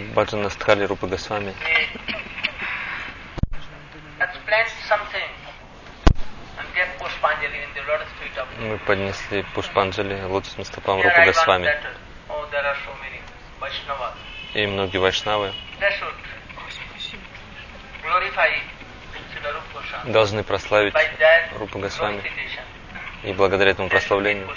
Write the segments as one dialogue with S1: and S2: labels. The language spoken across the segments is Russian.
S1: В Баджанастхали Рупа Госвами мы поднесли Пушпанджали лотосным стопам Рупа Госвами.
S2: oh.
S1: И многие вайшнавы должны прославить Рупа Госвами. И благодаря этому прославлению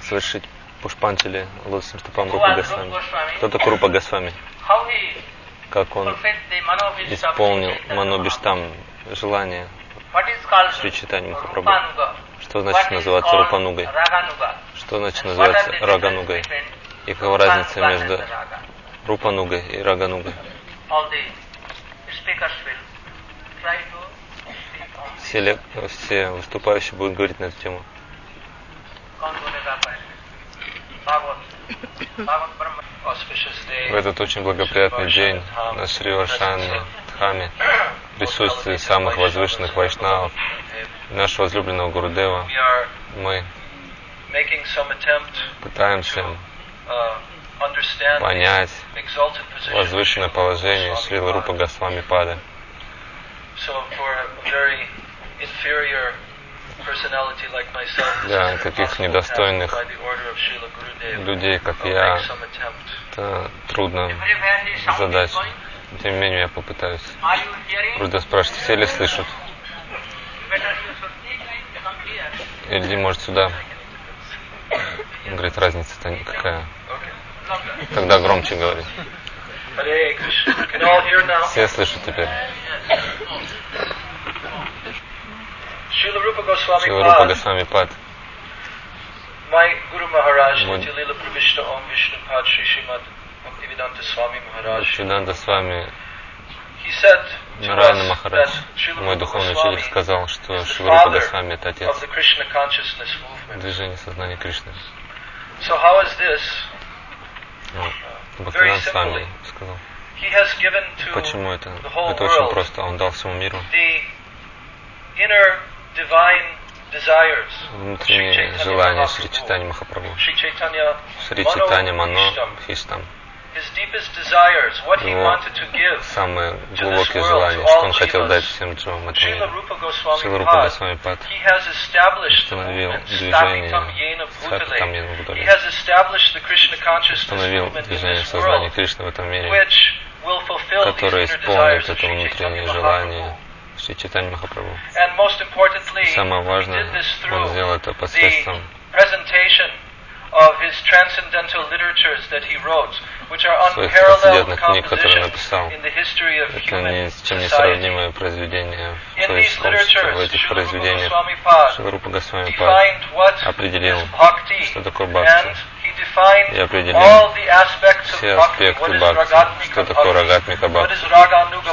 S1: совершить Пушпанджали лотосным стопам
S2: Who
S1: Рупа Госвами. Кто такой Рупа Госвами? Как он исполнил Манобиштам желание Шри Махапрабху.
S2: Rupanuga?
S1: Что значит называться Рупанугой? Что значит называться Раганугой? И какова разница между? Рупанугой и Раганугой? Все, все выступающие будут говорить на эту тему. В этот очень благоприятный день на Шри Варшане Дхаме в присутствии самых возвышенных вайшнавов нашего возлюбленного Гурудева мы пытаемся понять возвышенное положение Шрила Рупа Госвами Пада. Для таких недостойных
S3: task by the order of Srila Gurudev.
S1: людей, как я,
S3: make some attempt.
S1: это трудно задать. Тем не менее, я попытаюсь.
S2: Are you hearing?
S1: Гурудев спрашивает, все ли слышат?
S2: Better you should speak and come here.
S1: Или, может, сюда? Он говорит, разница-то какая.
S3: Okay.
S1: Тогда громче говори. Все слышат теперь. Шрила Рупа Госвами Пад.
S3: my Guru Maharaj,
S1: Мой-
S3: Nityalila Pravishna Om Vishnu Pad Shri Srimad Bhaktivedanta Swami Maharaj,
S1: Бхактивиданта с вами
S3: he said to
S1: Нарайна
S3: us
S1: Махарадж, мой духовный учитель, сказал, что
S3: is the
S1: Шрила Рупа
S3: father
S1: Госвами это отец движения сознания Кришны.
S3: So how is this?
S1: Ну, Бхактивидант с вами сказал. Почему это? Это очень просто. Он дал всему миру внутреннее желание Шри Читани Махапрабху.
S3: Шри Mano
S1: Мано
S3: Ishtam.
S1: Хиштам.
S3: His deepest desires, what he
S1: Его
S3: wanted to give.
S1: самые глубокие желания, что он хотел дать всем дживам
S3: Srila
S1: мира. Шрила Рупа Госвами Пад
S3: he has established the
S1: установил движение
S3: the Krishna consciousness
S1: Установил движение сознания Кришны в этом мире, которое исполнит это внутреннее желание. Шри Читани Махапрабху. Самое важное, он сделал это посредством
S3: presentation of his transcendental literatures that he wrote, which are
S1: Своих
S3: unparalleled
S1: трансцендентных книг, которые написал. Это ни с чем не сравнимое произведение в обществе. В этих произведениях Шиларупа Госвами Пад определил, что такое
S3: and
S1: бхакти.
S3: he defined
S1: И определил
S3: all the aspects of
S1: все аспекты бхакти. Что такое
S3: bhakti?
S1: рагатмика бхакти?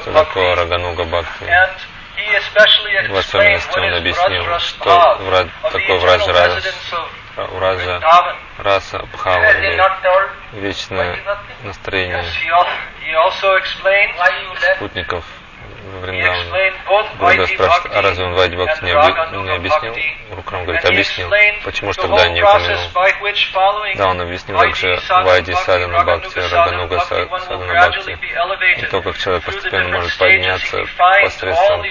S1: Что такое рагануга бхакти? В особенности он объяснил, что
S3: Rasbhav
S1: вра-
S3: of the
S1: такое
S3: eternal
S1: враджа
S3: residence of
S1: Вража раса Бхава или вечное настроение спутников в
S3: He
S1: Вриндаване.
S3: explained both
S1: Гуруда
S3: Vaidhi
S1: спрашивает, а разве он Вайди Бхакти не, объ- не объяснил? Рукрам говорит, объяснил. Почему ж
S3: the
S1: тогда не упомянул? Да, он объяснил также Вайди Садана Бхакти, Рагануга Садана Бхакти. И то, как человек постепенно может подняться посредством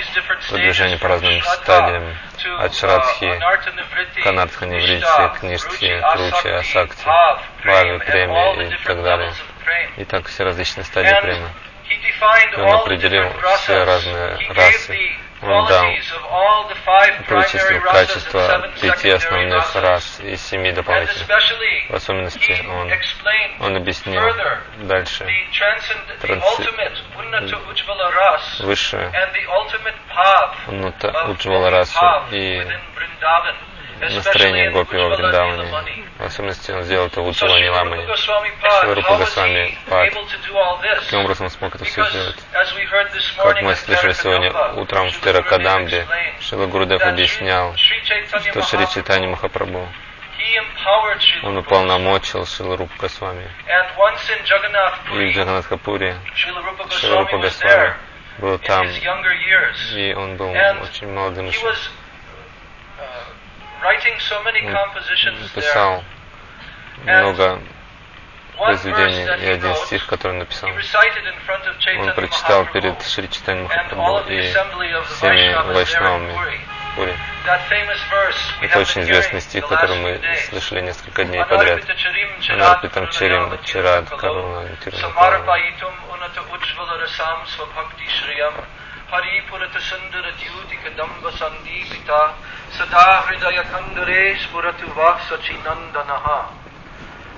S1: продвижения по разным стадиям, от
S3: uh,
S1: Шрадхи, Канартха
S3: Nishta,
S1: Книжти,
S3: Asakti,
S1: Асакти, Бхави, Преми и так далее. И так все различные стадии
S3: defined
S1: Он определил все разные расы. Он дал,
S3: and
S1: качества пяти основных рас и семи дополнительных. В особенности он, он объяснил дальше
S3: ras
S1: высшее Нута Уджвала расу и настроение
S3: in
S1: Гопи во
S3: Ujjvala
S1: Вриндаване. В особенности он сделал это в
S3: So
S1: Уджвала
S3: Srila Rupa
S1: Ниламане.
S3: Goswami
S1: Шрила
S3: Pad,
S1: Рупа
S3: how was
S1: Госвами Пад. Каким образом смог это все сделать? Как мы слышали сегодня утром в Теракадамбе, Шила Гурудев
S3: that
S1: объяснял, что Шри Читани Махапрабху, он уполномочил Шила Рупа Госвами. И в Джаганатхапуре
S3: Srila Rupa
S1: Шила Рупа
S3: Goswami was
S1: Госвами был там, и он был очень молодым еще.
S3: Uh,
S1: писал много произведений и один стих, который написал. Он прочитал перед Шри Читани Махапрабху и всеми вайшнавами Пури. Это очень известный стих, который мы слышали несколько дней подряд. Анарпитам
S3: karunayam
S1: Чирад Каруна Тирунакала.
S3: Samarpayitum unata ujjvala rasam svabhakti shriyam Hari purata sundara dyuti kadamba sandipita Sada hridaya kandare spuratu va sachinandanaha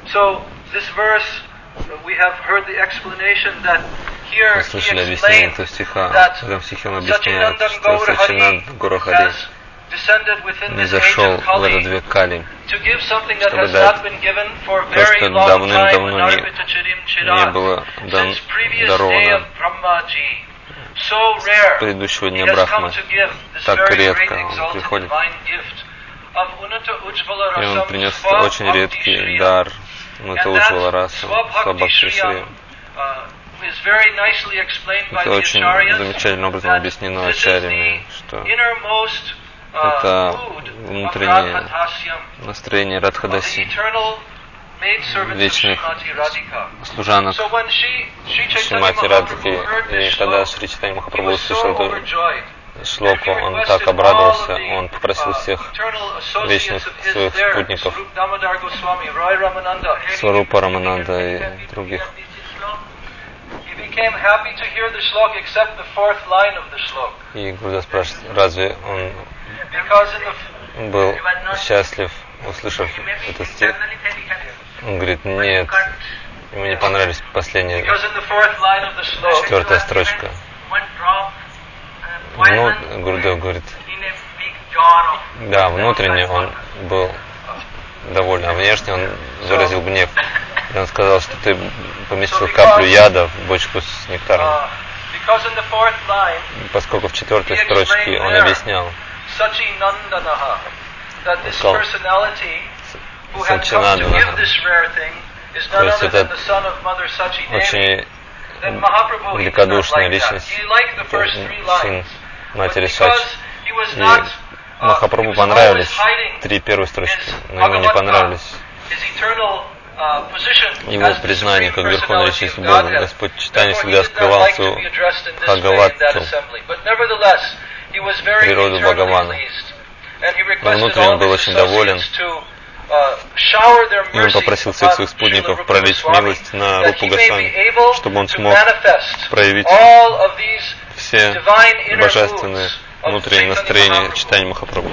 S3: So this verse uh, we have heard the explanation that here
S1: Мы
S3: he
S1: слышали объяснение
S3: explained
S1: этого стиха.
S3: that
S1: В этом стихе он объясняет,
S3: Sachinandan
S1: что
S3: Gaur Hari
S1: Сачинанд Гурахари
S3: has descended within
S1: не
S3: this age
S1: зашел
S3: of
S1: в этот
S3: Kali
S1: век Кали,
S3: to give something that
S1: чтобы
S3: has
S1: дать
S3: not been given for
S1: то,
S3: very
S1: что
S3: long time
S1: давным-давно не-
S3: Anarpita Chirim
S1: не
S3: Chirad,
S1: было дан,
S3: since previous day
S1: даровано предыдущего дня Брахмы. Так редко он приходит. И он принес очень редкий дар
S3: And
S1: Матауджвала
S3: that
S1: Раса, Свабхакти Шри.
S3: uh,
S1: Это очень замечательным образом объяснено ачарьями, что
S3: uh,
S1: это внутреннее настроение Радхадаси, вечных служанок
S3: Mahaprabhu
S1: Радхи. И когда Шри Читани Махапрабху услышал эту шлоку, он так обрадовался, он попросил всех вечных своих спутников, Сварупа Рамананда и других, и Гурда спрашивает, разве он был счастлив, услышав этот стих? Он говорит, нет, ему не понравились последние, четвертая строчка. Ну, Гурдев говорит, да, внутренне он был доволен, а внешне он выразил гнев. И он сказал, что ты поместил каплю яда в бочку с нектаром. Поскольку в четвертой строчке он объяснял, сказал, Сачинанданаха, то есть этот очень великодушная личность, это сын матери Сачи. И Махапрабху понравились три первые строчки, но ему не понравились. его признание как Верховной Личности Бога. Господь Читания всегда скрывал свою Бхагаватту, природу Бхагавана. Но внутренне он был очень доволен. И он попросил всех своих спутников пролить милость на Рупу Госвами, чтобы он смог проявить все божественные внутреннее настроение читания Махапрабху.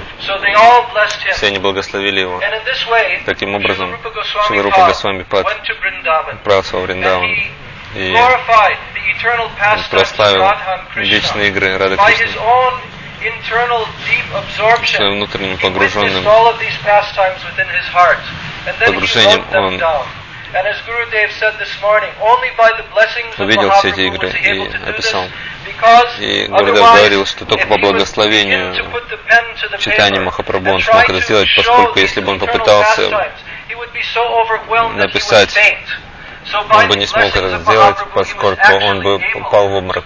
S1: Все они благословили его. Таким образом, Шиларупа Госвами Пад отправился во Вриндаван и он прославил вечные игры Рады Кришны своим внутренним погруженным погружением он увидел все эти игры и описал. И Гурдев говорил, что только по благословению читания Махапрабху он смог это сделать, поскольку если бы он попытался написать, он бы не смог это сделать, поскольку он бы упал в обморок.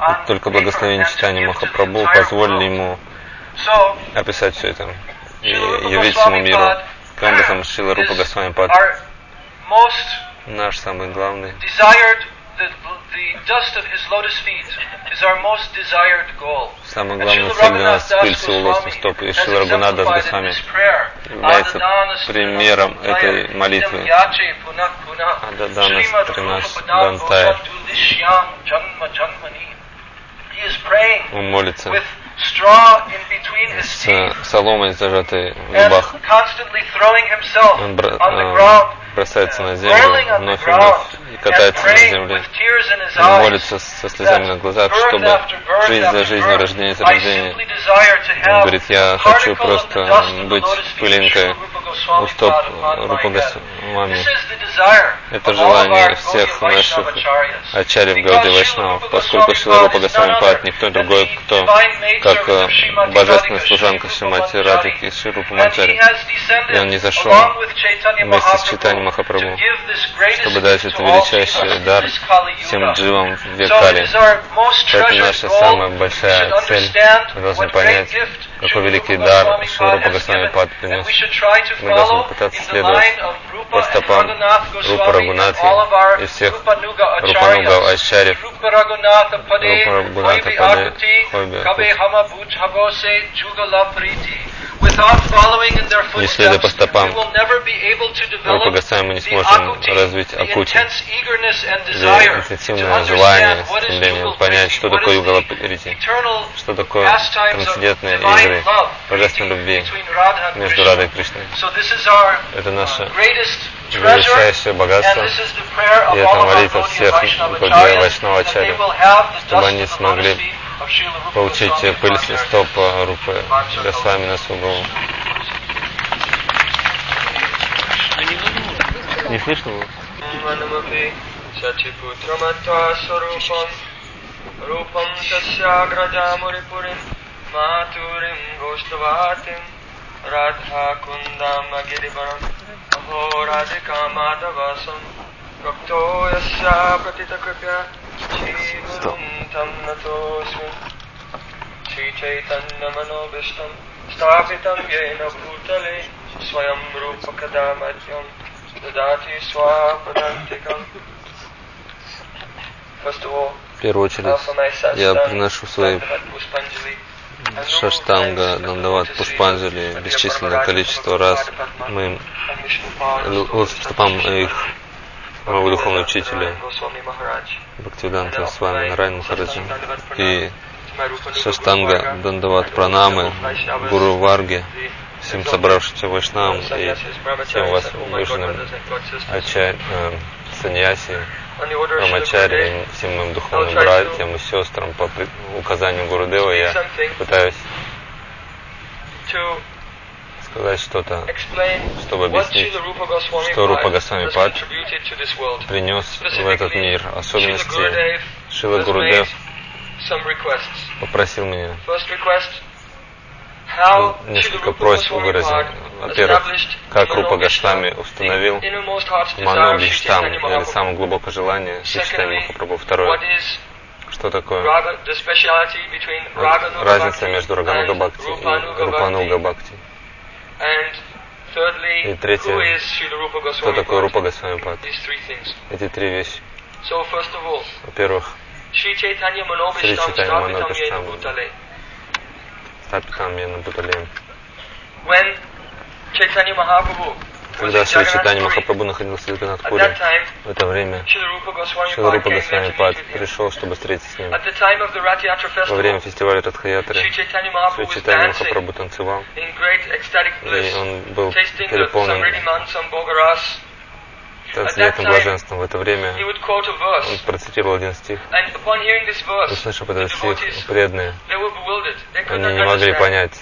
S1: И только благословение читания Махапрабху позволили ему описать все это и явить всему миру. Таким образом, Шила Рупа Госвами Пад, наш самый главный Самое главное нас – пыль лотосных стоп. И Шила Рагунада с Госвами является примером этой молитвы. Ададана Стринас Дантая. Он молится с соломой, зажатой в зубах. Он бра- бросается на землю вновь и вновь и катается на земле. Он молится со слезами на глазах, чтобы жизнь за жизнью, рождение за рождением. Он говорит, я хочу просто быть пылинкой у стоп Рупа Госвами. Это желание всех наших ачарьев Гауди Вайшнавов, поскольку Шила Рупа Госвами Пад никто другой, кто, как э, божественная служанка Шримати Радхики Ширупа Мачари. И он не зашел вместе с читанием Махапрабху, чтобы дать это величайший дар всем дживам в век Кали. Это наша самая большая цель. Мы должны понять, какой великий дар Ширупа Госвами Пад принес. Мы должны пытаться следовать
S4: по стопам Рупа Рагунатхи и всех Рупануга Ачарьев, Рупа Рагуната Паде, Хойбе, не следуя по стопам Рупа Госвами, мы не сможем развить Акути, интенсивное желание, стремление понять, что такое Югала Рити, что такое трансцендентные веры, божественной любви между Радой и Кришной. Это наше величайшее богатство, и это молитва всех Гурдея Вайшнава Ачарья, чтобы они смогли получить пыль с листов Рупы Госвами на Сугуру. Не слышно было? Сатипутраматва Сарупам Рупам Тасяграджамурипурим मातुरीं गोष्ठवातिं राधाकुन्दामगिरिवरम् अहो राधिका माधवासं भक्तो यस्या प्रतितकृपया श्रीगुरुं तं नतोऽस्मि श्रीचैतन्यमनोभीष्टं स्थापितं येन भूतले स्वयं रूपकदा मह्यं ददाति स्वापदान्तिकम् First of all, в первую очередь я приношу свои шаштанга, дандават, пушпанджали бесчисленное количество раз. Моим стопам их моего духовного учителя Бхактивиданта с вами Нарайн Махараджи и Шаштанга, Дандават, Пранамы, Гуру Варги, всем собравшимся вайшнавам и всем вас выженным ачарь, э, саньяси, Рамачари, всем моим духовным братьям и сестрам по указанию Гурудева я пытаюсь сказать что-то, чтобы объяснить, что Рупа Госвами Пад принес в этот мир. Особенности Шила Гурудев попросил меня несколько просьб выразил. Во-первых, как Рупа Гаштами установил Ману Биштам, или самое глубокое желание сочетания Махапрабху. Второе, что такое разница между Рагануга Бхакти и Рупануга Бхакти. И третье, кто такой Рупа Госвами Пад. Эти три вещи. Во-первых, Шри Чайтанья Манобиштам Стапитам Яна Буталем. Когда Шри Чайтани Махапрабху находился в Виганатхуре, в это время Шиларупа Госвами Пад пришел, чтобы встретиться с ним. Во время фестиваля Радхаятры Шри Чайтани Махапрабху танцевал, и он был переполнен трансцендентным блаженством. В это время он процитировал один стих. Услышав этот стих, преданные, они не могли понять,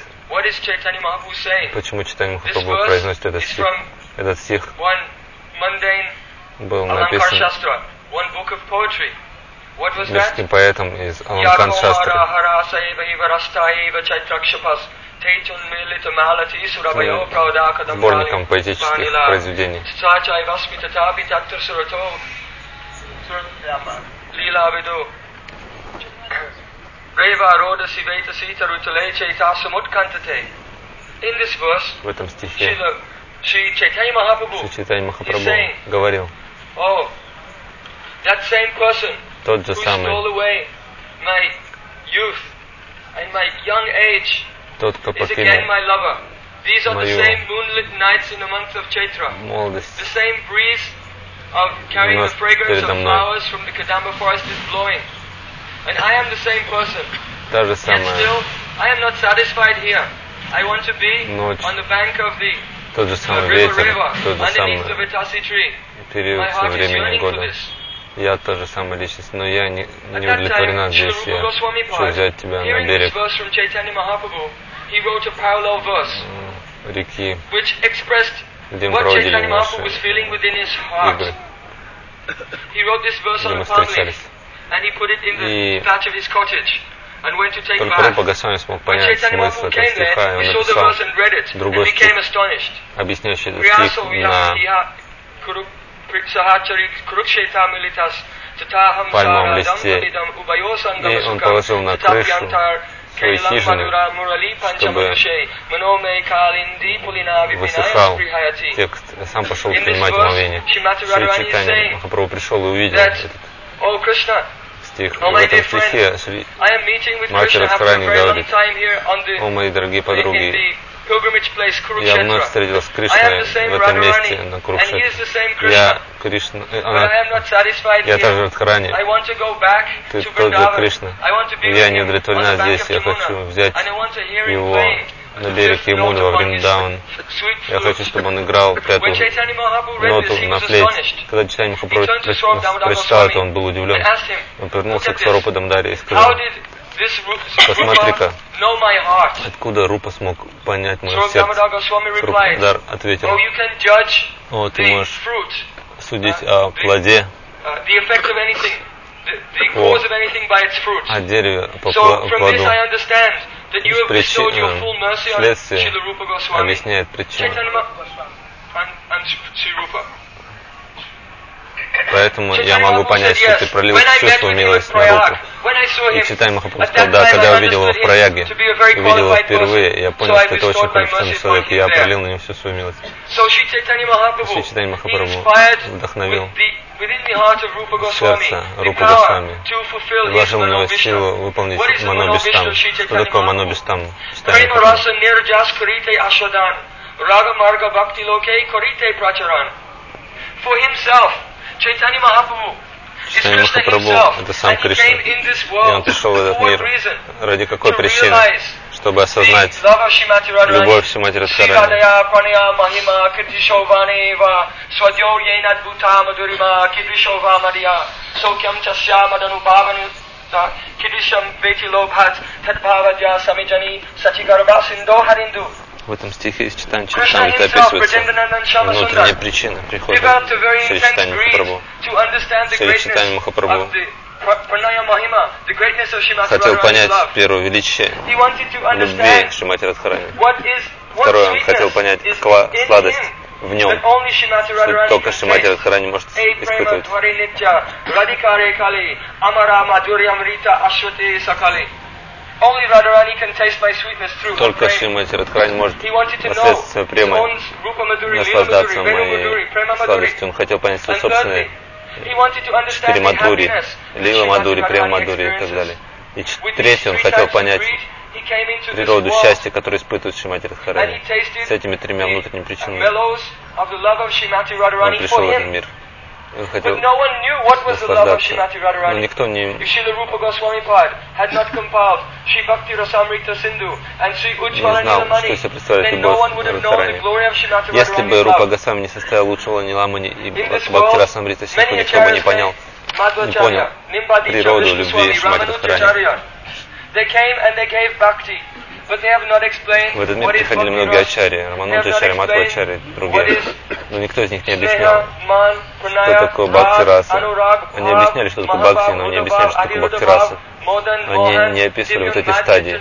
S4: почему Чайтани Махапрабху произносит этот стих. Этот стих был написан великим поэтом из Аланкан Шастры сборником поэтических произведений. В этом стихе. Шри Махапрабху говорил, тот же самый тот, кто покинул мою молодость, вновь передо мной. Та же самая. ночь, тот же самый ветер, тот же самый период времени года. Я та же самая личность, но я не, не удовлетворена здесь. Я хочу взять тебя на берег реки, где мы проводили наши игры, где мы встречались. И только Рупа Госвами смог понять смысл этого стиха, и он написал другой стих, объясняющий этот стих на пальмовом листе, и он положил на крышу свои хижины, чтобы высыхал текст, сам пошел принимать омовение. Шри Читания Махапрабху пришел и увидел этот стих. В этом стихе Шри Радхарани говорит, «О, мои дорогие подруги, я вновь встретилась с Кришной в этом месте, на Курукшетре. Я Кришна, э, она, я также Радхарани. Ты тот же Кришна. Я не удовлетворена здесь, я хочу взять его на берег Ямуны во Вриндаун. Я хочу, чтобы он играл пятую ноту на флейте. Когда Читани Махапрабху прочитал это, он был удивлен. Он повернулся к Сварупа Дамдаре и сказал, Посмотри-ка, откуда Рупа смог понять мое сердце? Рупадар ответил, о, ты можешь судить о плоде, о, о дереве по плоду. Причина, следствие. Объясняет причину. Поэтому я могу понять, что ты пролил чувство милости на руку. И читай Махапрабху сказал, да, когда я увидел его в прояге, увидел его впервые, я понял, что это очень почтенный человек, и я пролил на него всю свою милость. Шри Читани Махапрабху вдохновил сердце Рупа Госвами, вложил в него силу выполнить Манобиштам. Что такое Локе Корите Прачаран. For himself, Chaitanya Mahaprabhu Читание Махапрабху – это сам Кришна. И он пришел в этот мир ради какой причины? Чтобы осознать любовь Шимати Радхарани. Кидишам Вети Лобхат Тадбхавадья Самиджани Сачигарба Синдо Харинду в этом стихе из читания Читамрита описывается внутренняя причина прихода Шри Читани Махапрабху. Шри Читани Махапрабху хотел понять первое величие любви Шримати Радхарани. Второе, он хотел понять сладость в нем, что только Шримати Радхарани может испытывать. Только Шримати Радхарани может посредством премы наслаждаться моей сладостью. Он хотел понять свой собственный четыре Мадури, Лила Мадури, Према Мадури и так далее. И третий, он хотел понять природу счастья, которое испытывает Шримати Радхарани. С этими тремя внутренними причинами он пришел в этот мир хотел наслаждаться. Но никто не, не знал, что себе представляет любовь Радхарани. Если бы Рупа Госвами не составил лучшего Ниламани и Бхакти Расамрита Сиху, никто бы не понял, не понял природу любви Шимати Радхарани. В этот мир приходили многие ачари, Рамануджа ачари, Матва ачари, другие. Но никто из них не объяснял, что такое бхакти раса. Они объясняли, что такое бхакти, но не объясняли, что такое бхакти раса. Они не описывали вот эти стадии,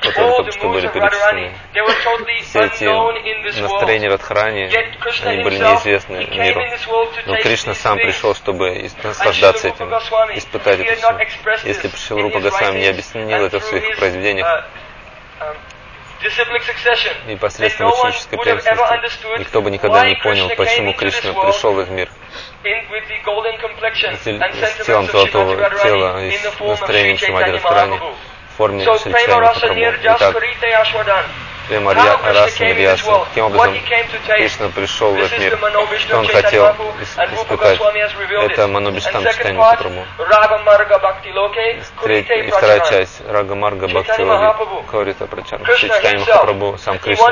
S4: которые только что были перечислены. Все эти настроения Радхарани, они были неизвестны миру. Но Кришна сам пришел, чтобы наслаждаться этим, испытать это все. Если пришел Рупа Госвами не объяснил это в своих произведениях, и посредством ученической преемственности. никто бы никогда не понял, почему Кришна пришел в этот мир. с телом золотого тела и с настроением Шимади Радхарани в форме Шри Чайни Итак, Према Раса Мирьяса. Таким образом, Кришна пришел в этот мир. Что он хотел испытать? Это Манобиштам читание Махапрабху. И вторая часть Рага Марга Бхакти Логи Каурита Прачар. Читание Махапрабху, сам Кришна.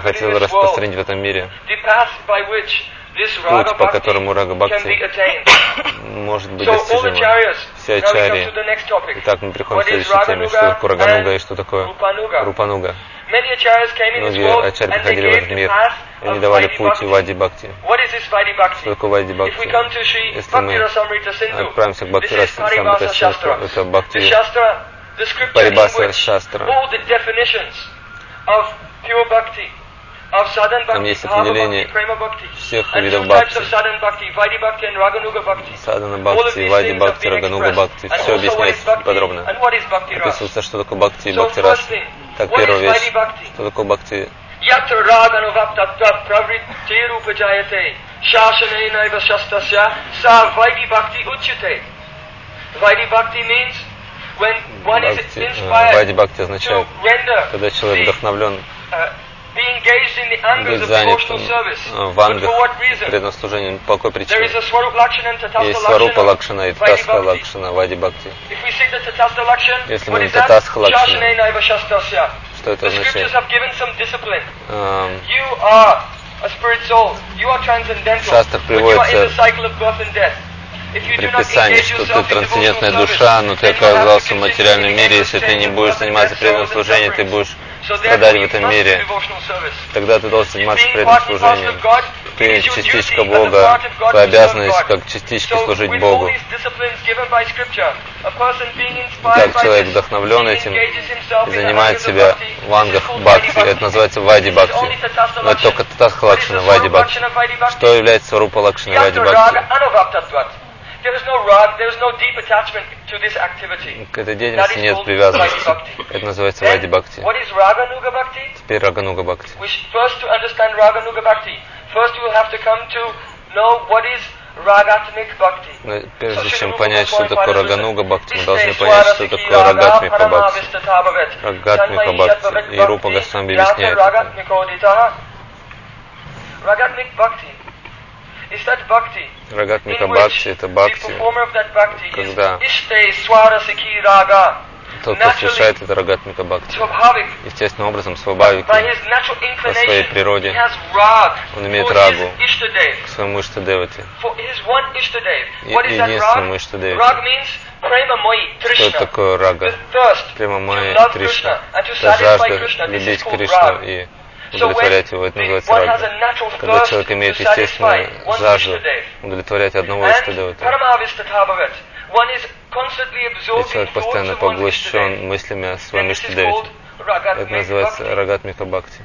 S4: Хотел распространить в этом мире путь, по которому Рага Бхакти может быть достижим. Все ачари. Итак, мы приходим к следующей теме. Что такое Рагануга и что такое Рупануга? Многие ачари приходили в этот мир, и они давали путь Вади Бхакти. Что такое Вади Бхакти? Если мы отправимся к Бхакти Расамрита Шастру, это Бхакти Парибаса Шастра. Там есть определение всех видов бхакти. Садана бхакти, вади бхакти, рагануга бхакти. Все объясняется подробно. Описывается, что такое бхакти и бхакти рас. Так, первая вещь. Что такое бхакти?
S1: Yatra raganuvaptatta pravrittirupajayate shasanenaiva shastasya sa vaidi bhakti uchyate. Vaidi bhakti means when one is inspired
S4: Вайди бхакти означает, когда человек вдохновлен быть занятым в ангах преданным служением. По какой причине? Есть сварупа лакшана и татасха лакшана Вайди Бхакти. Если мы татасха лакшана, что это означает? В шастрах приводится предписание, что ты трансцендентная душа, но ты оказался в материальном мире, если ты не будешь заниматься преданным служением, ты будешь страдать в этом мире. Тогда ты должен заниматься преданным служением. Ты частичка Бога, твоя обязанность как частички служить Богу. Как человек вдохновлен этим и занимает себя в ангах бхакти, это называется вади бхакти. Но это только татха лакшана вади бхакти. Что является рупа лакшана вади бхакти? К этой деятельности нет привязанности. Это называется вади бхакти. Теперь рагануга бхакти. Но прежде чем понять, что такое рагануга бхакти, мы должны понять, что такое рагатмика бхакти. Рагатмика бхакти. И Рупа Госвами объясняет это. Рагатмика бхакти это бхакти, когда тот, кто совершает это рагатмика бхакти, естественным образом свабавики, по своей природе, он имеет рагу к своему Иштадевате, единственному Иштадевате. Что такое рага? Прямо мой Кришна. Это жажда любить Кришну и удовлетворять его. Это называется рага. Когда человек имеет естественную жажду удовлетворять одного Иштадевата. И человек постоянно поглощен мыслями о своем Иштадевате. Это называется Рагатмика Бхакти.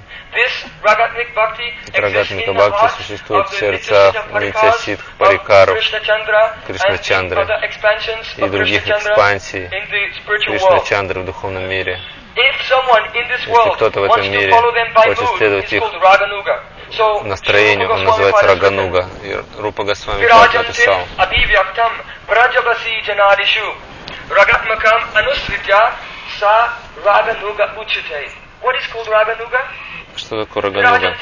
S4: Это Рагатмика Бхакти существует в сердцах Нитясидх, Парикаров, Кришначандры и других экспансий Кришначандры в духовном мире. Если кто-то в этом мире хочет следовать их настроению, он называется Рагануга. И Рупа Госвами написал. Раgatmakam anusritya sa raganuga uchite. What is called raganuga? Что такое рагануга?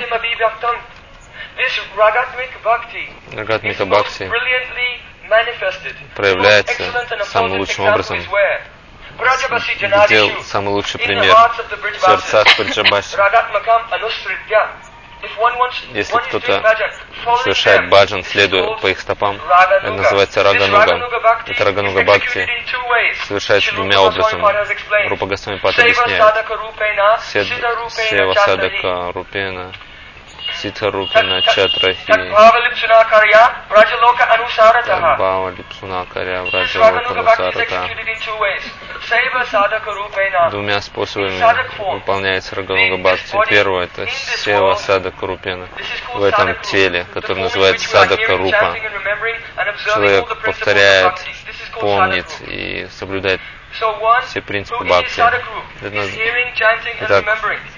S4: Рагатмика Бхакти проявляется самым лучшим образом сделал самый лучший пример в сердцах Бриджабаси. Если кто-то совершает баджан, следуя по их стопам, это называется рагануга. Это рагануга бхакти совершается двумя образами. Рупа Госвами Пат объясняет. Сева Садака Рупена Ситхарупина Чатрахи Бхава Липсунакаря Враджалока Анусарата Двумя способами выполняется Рагануга Бхакти. Первое это Сева Садака Рупена в этом теле, который называется Садака Рупа. Человек повторяет, помнит и соблюдает все принципы бхакти. Итак,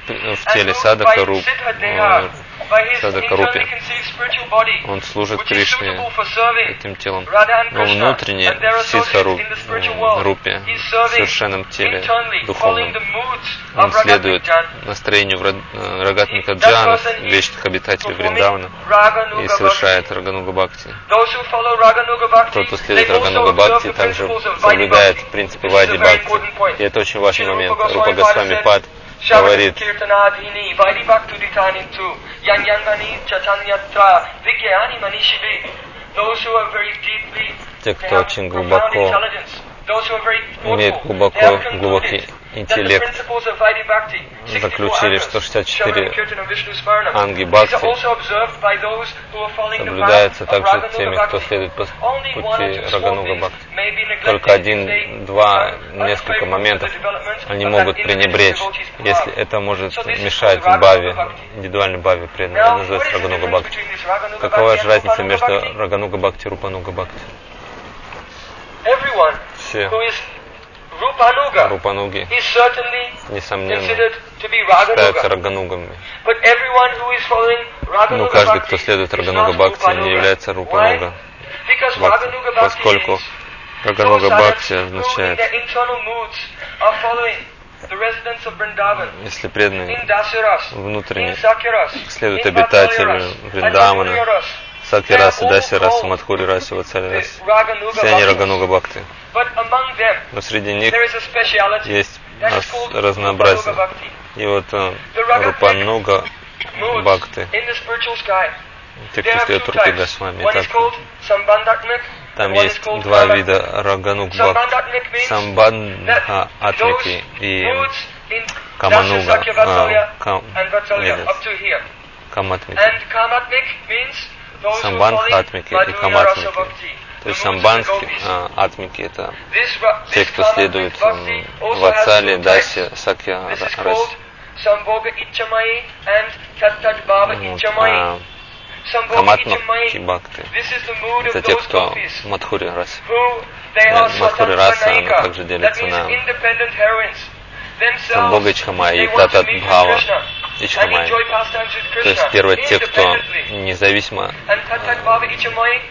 S4: в теле садака руп, садака рупи, он служит Кришне этим телом, но внутренне сидха рупи, в совершенном теле духовном. Он следует настроению э, Рагатника Джана, вечных обитателей Вриндавана, и совершает Рагануга Бхакти. Тот, кто следует Рагануга Бхакти, также соблюдает принципы Вади Бхакти. И это очень важный момент. Рупа Госвами Пад говорит, те, кто очень глубоко имеет глубоко глубокий
S1: интеллект заключили, что 64 анги бхакти соблюдается также теми, кто следует по пути Рагануга Бхакти. Только один, два, несколько моментов они могут пренебречь, если это может мешать баве, индивидуальной баве преданного. Это называется Рагануга Бхакти. Какова же разница между Рагануга Бхакти и Рупануга Бхакти? Все Рупануги, несомненно, считаются Раганугами. Но каждый, кто следует Рагануга Бхакти, не является Рупануга Бхакти, поскольку Рагануга Бхакти означает если преданные внутренне следуют обитателю Вриндамана, Саки расы, Даси расы, Мадхури расы, Вацали расы. Все они Рагануга Бхакти. Но среди них есть разнообразие. И вот э, Рупануга Бхакти, те, кто следует Рупи Госвами. Так, там есть два вида Рагануг Бхакти. Самбандха Атмики и Камануга. А, кам, Каматмики. Самбанха Атмики и Каматмики. То есть самбанхи, а, атмики это те, кто следует в Ацале, Дасе, Сакья, Расе. Каматмаки Бхакти. Это те, кто Мадхури Раса. Мадхури Раса, она также делится на Самбога Ичхамай и Татат Бхава Ичхамай. То есть первое те, кто независимо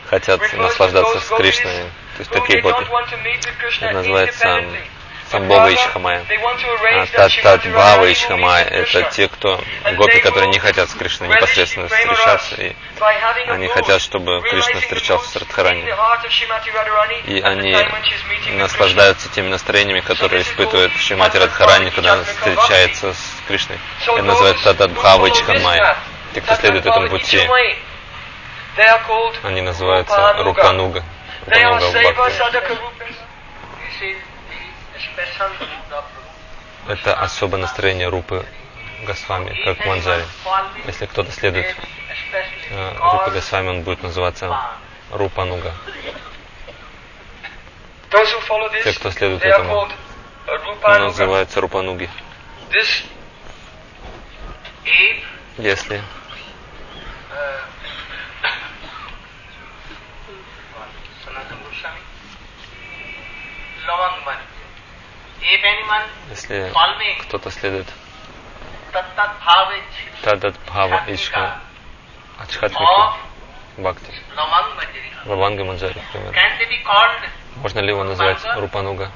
S1: хотят наслаждаться с Кришной. То есть такие гопи. Это называется Самбога Ичхамая. А Тат Тат Бхава Ичхамая это те, кто гопи, которые не хотят с Кришной непосредственно встречаться, и они хотят, чтобы Кришна встречался с Радхарани. И они наслаждаются теми настроениями, которые испытывает Шимати Радхарани, когда он встречается с Кришной. Это называется Тат Бхава Ичхамая. Те, кто следует этому пути, они называются Рупануга. Рупануга Бхакти. Это особое настроение Рупы Госвами, как в Манджаре. Если кто-то следует э, Рупы Госвами, он будет называться Рупануга. Те, кто следует этому, он называется Рупануги. Если если кто-то следует Тадат Бхава Ичха Ачхатмики Бхакти Ваванга Манджари, например. Можно ли его назвать Рупануга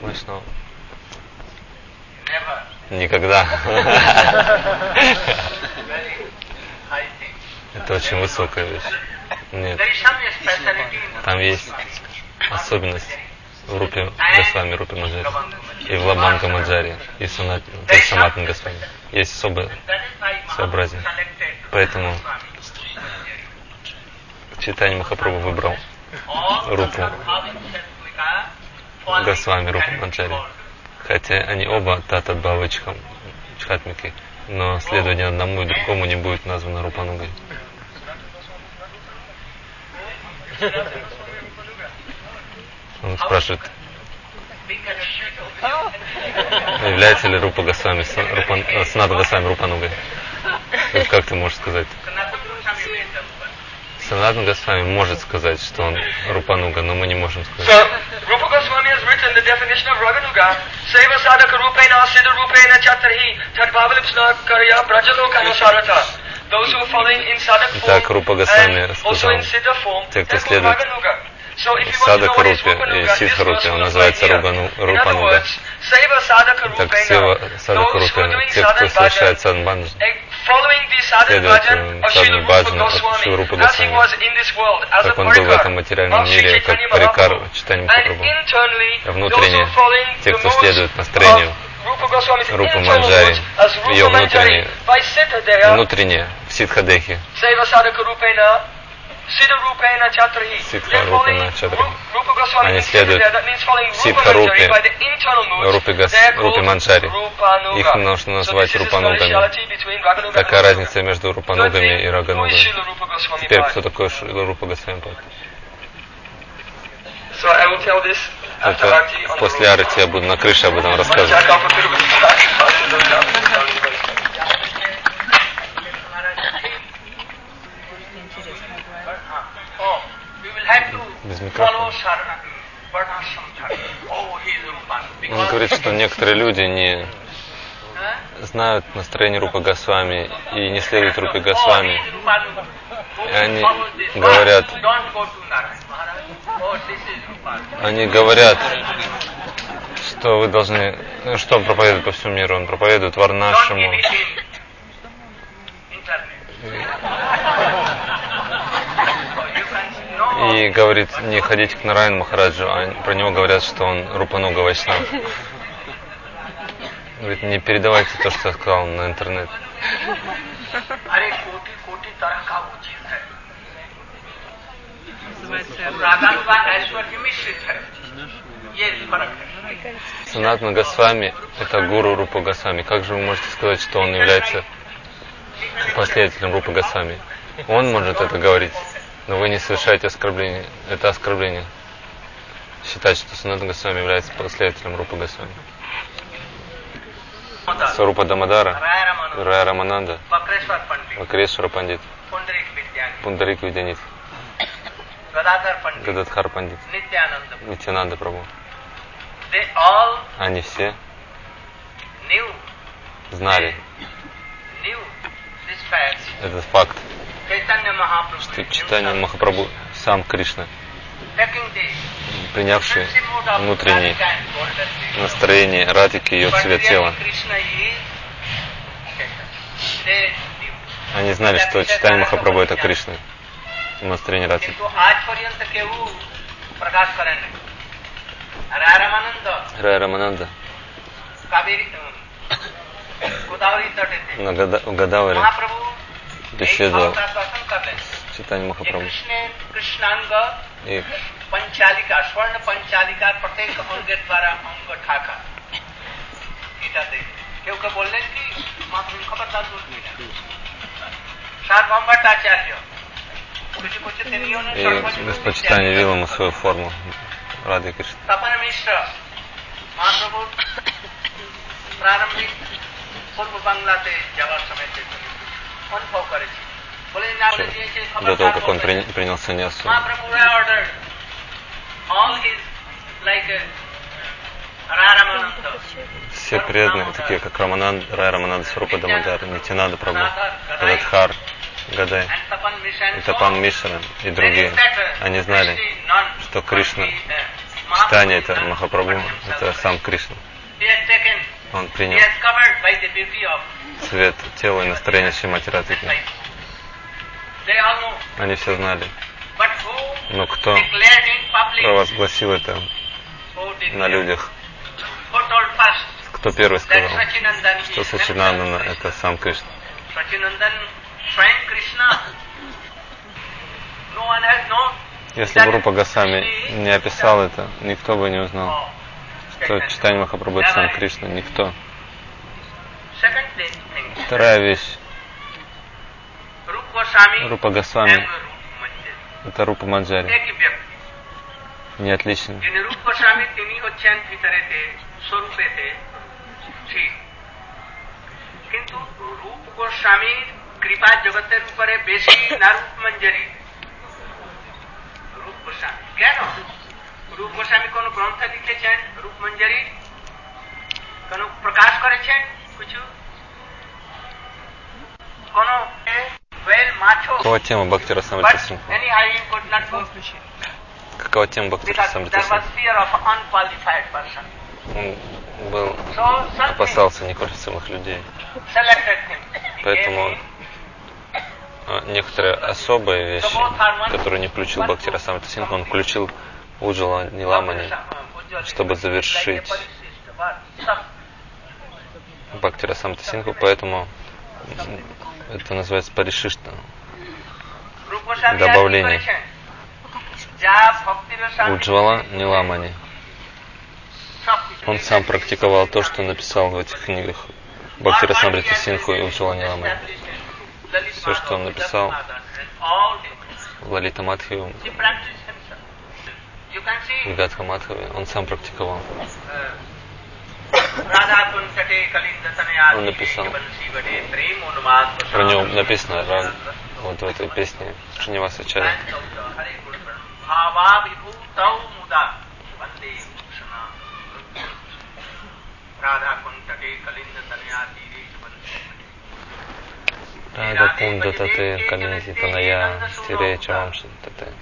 S1: Вайшнава? Никогда. Это очень высокая вещь. Нет. Там есть особенность в Рупе Госвами, Рупе Маджари, и в Лабанга Маджари, и Санат, то есть Саматна Госвами. Есть особое своеобразие. Поэтому Читание Махапрабху выбрал Рупу Госвами, Рупу Маджари. Хотя они оба Татат Бавачхам, Чхатмики, но следование одному и другому не будет названо Рупанугой. Он спрашивает, является ли Рупа Госвами, Рупан, Саната Рупанугой? Как ты можешь сказать? Санатан Госвами может сказать, что он Рупануга, но мы не можем сказать. So, Rupa Goswami has written the definition of Raganuga. Seva sadhaka rupena siddha rupena chatarhi tadvavalipsna karya brajaloka sarata. Итак, Рупа Госвами сказал, те, кто следует Садак Рупи и Сидха Рупи, он называется Ругану, Рупануга. Так Сева Садак Рупи, те, кто совершает Садбанджи, следует Садбан Баджану, Шиврупа Госвами, как он был в этом материальном мире, как Парикар. В читании Махапрабху. А внутренне, те, кто следует настроению Рупа Манджари, ее внутреннее, внутреннее, в Сидхадехе,
S2: Сидха Рупина Чатри. Они следуют Сидха Рупи, Рупи, Гас, Рупи Манчари. Их нужно назвать Рупанугами. Такая разница между Рупанугами и Раганугами. Теперь кто такой Рупа Госвами Это после Арати я буду на крыше об этом рассказывать. Без микрофона. Он говорит, что некоторые люди не знают настроение Рупа Госвами и не следуют Рупе Госвами. И они говорят, они говорят, что вы должны, что он проповедует по всему миру, он проповедует Варнашему. И говорит, не ходить к Нарайну Махараджу, а про него говорят, что он Рупануга Вайшнав. Говорит, не передавайте то, что я сказал на интернет. Санат Госвами – это гуру Рупа Госвами. Как же вы можете сказать, что он является последователем Рупа Госвами? Он может это говорить, но вы не совершаете оскорбление. Это оскорбление. Считать, что Санат Госвами является последователем Рупа Госвами. Сарупа Дамадара, Рая Рамананда, Вакрешвара Пандит, Пундарик Видянит, Гададхар Пандит, Нитянанда Прабhu. Они все знали этот факт, что читание Махапрабху сам Кришна, принявший внутреннее настроение Радики и ее цвет тела. Они знали, что читание Махапрабху это Кришна, настроение Радики. Рая Рамананда на Гадаваре беседовал с читанием Махапрабху. И पंचालिका स्वर्ण पंचालिका प्रत्येक अंग द्वारा अंग ठाका এটা দেখে কেউ কেউ বললেন কি মা তুমি খবরদার বলবি না Сарвамбатачарья. И без почитания Вилама свою форму Рады Кришны. Тапана Мишра, Махапрабху, প্রারম্ভিক পূর্ব বাংলাতে যাওয়ার সময় অনুভব করেছি до того, как он принял саньясу. Все преданные, такие как Рамананд, Рай Рамананда Сварупа Дамадар, Нитинада Прабhu, Гададхар, Гадай, и Тапан Мишра и другие, они знали, что Кришна, читание это Махапрабху, это сам Кришна. Он принял цвет тела и настроение Шимати Радхики. Они все знали. Но кто провозгласил это на людях? Кто первый сказал, что Сачинандана это сам Кришна? Если бы Рупа Гасами не описал это, никто бы не узнал, что читание Махапрабху это сам Кришна. Никто. Вторая вещь. Рупа Госвами это Рупа Манджари. Не отличный. কিন্তু রূপ গোস্বামীর কৃপা জগতের উপরে বেশি না রূপ মঞ্জরি রূপ গোস্বামী কেন રૂપ ગોસ્વામી કોનો ગ્રંથ લીધે છે રૂપ મંજરી કોનો પ્રકાશ કરે છે પૂછ્યું тема Бхакти Расамрита Сингха? Тема Бхакти Расамрита Он был, опасался неквалифицированных людей. Поэтому а, некоторые особые вещи, которые не включил Бхакти Расамрита Сингха, он включил Уджала Ниламани, чтобы завершить Бхакти Расамрита Синху, поэтому это называется паришишта.
S1: добавлений. Уджвала Ниламани. Он сам практиковал то, что написал в этих книгах Бхакти Расамрита Синху и Уджвала Ниламани. Все, что он написал в Лалита Мадхиве, в Гадха Мадхаве, он сам практиковал. Он написал. Про него написано вот в этой песне Шриниваса Чаря. Рада Кунда Тате Калинзи Таная Стире Чавам Тате.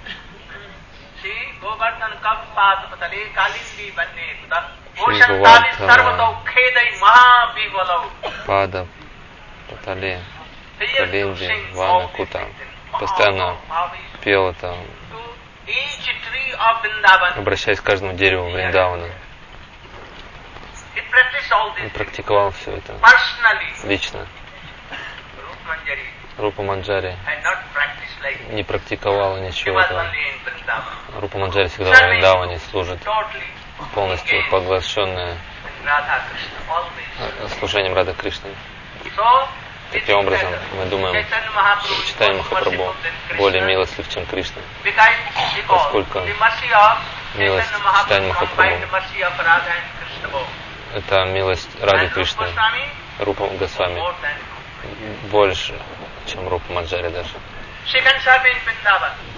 S3: गोवर्धन कब पाद पतले कालिंदी बन्ने भूषणताली सर्वतो खेदै महाविवलौ
S1: Пада Патале Калинди Вана Кута. Постоянно пел это, обращаясь к каждому дереву Вриндавана. Он практиковал все это лично. Рупа Манджари не практиковала ничего этого. Рупа Манджари всегда в Вриндаване служит полностью поглощенная служением Рада Кришны. Таким образом, мы думаем, что читание Махапрабху более милостлив, чем Кришна, поскольку милость читания Махапрабху – это милость Рады Кришны, Рупа Госвами, больше, чем Рупа Маджари даже.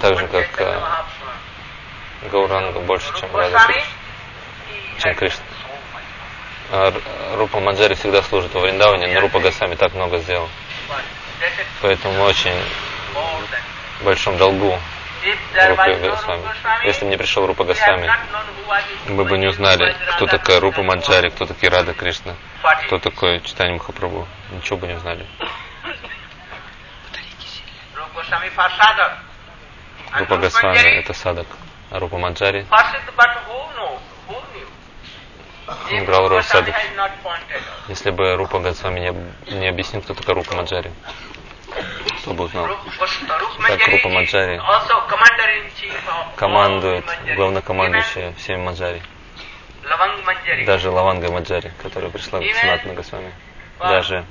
S1: Так же, как э, Гауранга больше, чем Рада чем Кришна. А Рупа Маджари всегда служит во Вриндаване, но Рупа Гасами так много сделал. Поэтому мы очень в большом долгу Рупа Госвами. Если бы не пришел Рупа Госвами, мы бы не узнали, кто такая Рупа Маджари, кто такие Рада Кришна, кто такой Читание Махапрабху. Ничего бы не узнали. Рупа Госвами – это садак, а Рупа Маджари? Играл роль садак. Если бы Рупа Госвами не, не объяснил, кто такая Рупа Маджари, кто бы узнал. Так Рупа Маджари. командует, главнокомандующий всеми Маджари. Даже Лаванга Маджари, которая пришла к Санатна Госвами. Даже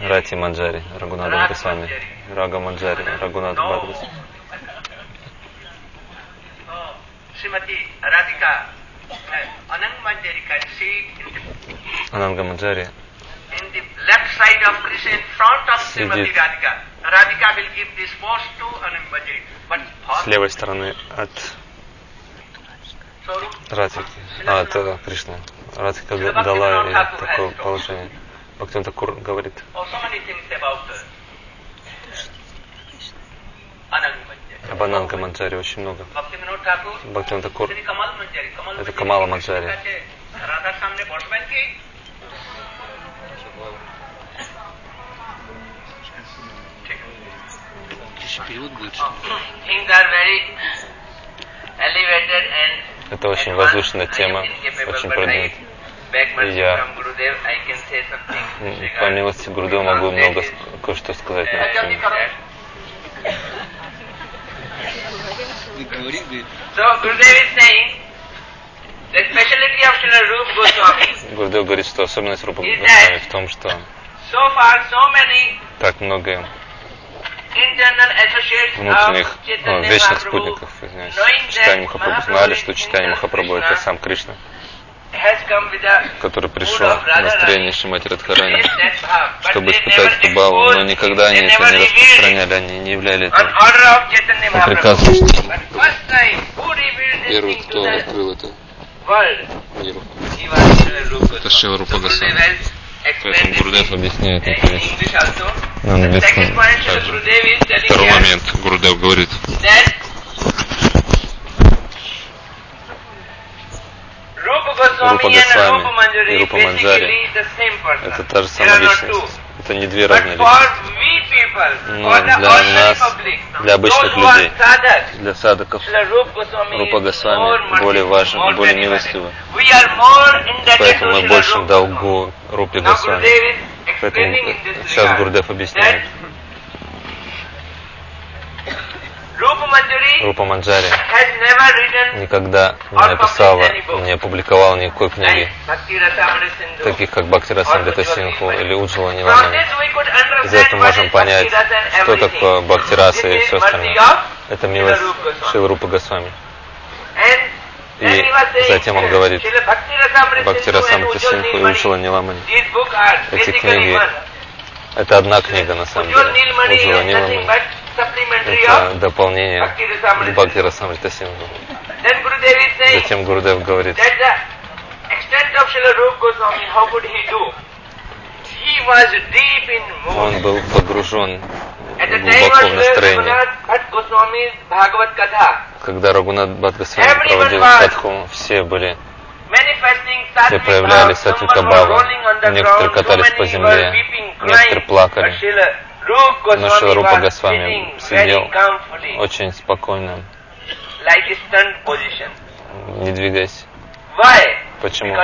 S1: Рати Маджари, Рагунада Госвами. Рага Маджари, Рагунада Бхагавас. Ананга Маджари сидит. С левой стороны от Радики, а, от Кришны. Радика дала ей такое положение. Бхактин Такур говорит. Об Ананга Манджари очень много. Бхактин Такур это Камала Манджари. Это очень возвышенная тема, очень продвинутая. И я, по милости Гурдева, могу много кое-что сказать. На эту тему. Гурдев говорит, что особенность Рупа Госвами в том, что так много внутренних, ну, вечных спутников, извиняюсь, читания Махапрабху знали, что читание Махапрабху это сам Кришна, который пришел на настроение Шимати Радхарани, чтобы испытать эту баву, но никогда они это не распространяли, они не являли это по приказу. Первый, кто открыл это миру, это Шива Рупа. Поэтому Гурдев объясняет вещь на английском. Второй момент. Гурдев говорит, Рупа Госвами и Рупа Манджари – это та же самая личность. Это не две разные личности. Но для нас, для обычных людей, для садаков, Рупа Госвами более важен более милостивый. Поэтому мы больше долгу Рупе Госвами. Поэтому сейчас Гурдев объясняет. Рупа Манджари никогда не написала, не опубликовала никакой книги, таких как Бхакти Расамрита Синху или Уджала Ниламани. Из этого можем понять, что такое Бхакти Раса и все остальное. Это милость Шилы Рупа Госвами. И затем он говорит, Бхакти Расамрита Синху и Уджала Ниламани. Эти книги это одна книга на самом деле. Уджала Ниламани это дополнение Бхакти Расамрита Сингу. Затем Гурудев говорит, он был погружен глубоко в настроение. Когда Рагунат Бхатгасвами проводил катху, все были все проявляли Сатвика Бхаву. Некоторые катались по земле, некоторые плакали. Но Шиларупа Госвами сидел очень спокойно, не двигаясь. Почему?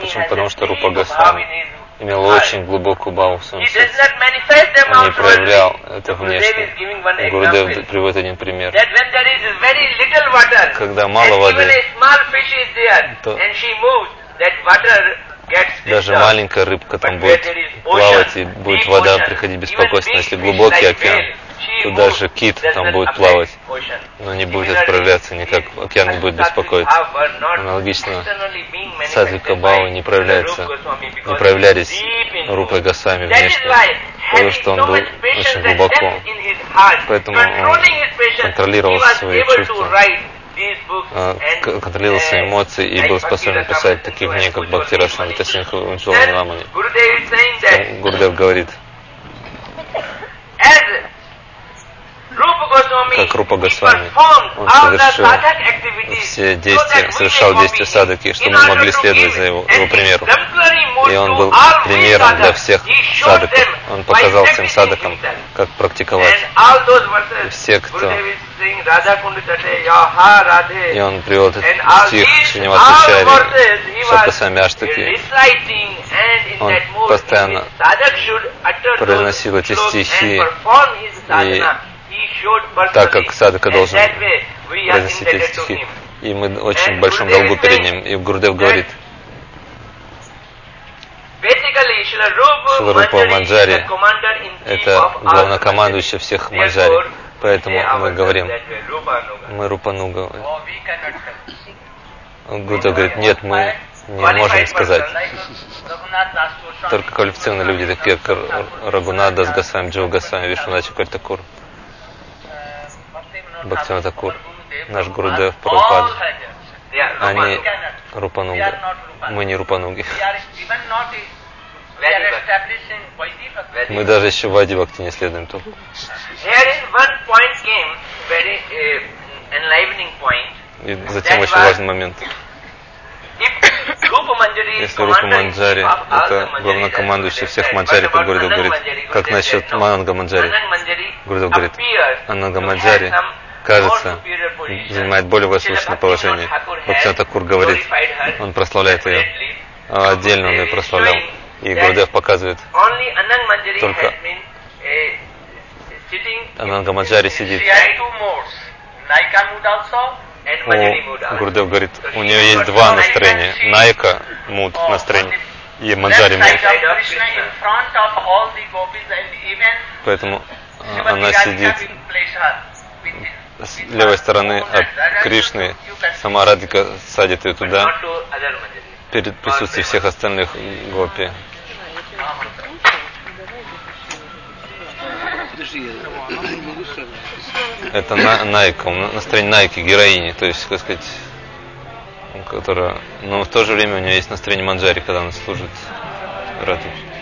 S1: Почему? Потому что Рупа Госвами имел очень глубокую баву в своем сердце. Он не проявлял это внешне. Гурудев приводит один пример. Когда мало воды, то даже маленькая рыбка там будет плавать и будет вода приходить беспокойство. Если глубокий океан, то даже кит там будет плавать, но не будет отправляться никак, океан не будет беспокоиться. Аналогично, садвика Бау не проявляется, не проявлялись Рупой Гасами внешне, потому что он был очень глубоко, поэтому он контролировал свои чувства контролировал свои эмоции и был способен писать такие книги, как Бхактира Шамрита Синха Унчула Ниламани. Гурдев говорит, как Рупа Госвами, он совершил все действия, совершал действия садаки, чтобы мы могли следовать за его, его примеру. И он был примером для всех садаков. Он показал всем садакам, как практиковать. И все, кто... И он привел этот стих Шриниваса Шапасами Аштаки. Он постоянно произносил эти стихи и так как Садака должен произносить эти стихи. И мы очень в большом долгу перед ним. И Гурдев говорит, Шиларупа Манджари – это главнокомандующий всех Манджари. Поэтому мы говорим, мы Рупануга. Гурдев говорит, нет, мы не можем сказать. Только квалифицированные люди, такие как Рагунат Дас Гасвами, Джива Гасвами, Вишваначи Картакур. Бхактивинода Такур, наш Гурудев Прабхупад, они Рупануга. Мы не Рупануги. Мы даже еще в Ади Бхакти не следуем только. И затем очень важный момент. Если Рупа Манджари, это главнокомандующий всех Манджари, как Гурдев говорит, как насчет Мананга Манджари? Гурдев говорит, Ананга Манджари кажется, занимает более возвышенное положение. Бхактина Такур говорит, он прославляет ее. А отдельно он ее прославлял. И Гурдев показывает, только Ананга Маджари сидит. У Гурдев говорит, у нее есть два настроения. Найка муд настроение и Манджари муд. Поэтому она сидит с левой стороны от Кришны, сама Радика садит ее туда, перед присутствием всех остальных гопи. Это на, Найка, настроение Найки, героини, то есть, как сказать, которая, но в то же время у нее есть настроение Манджари, когда она служит Радике.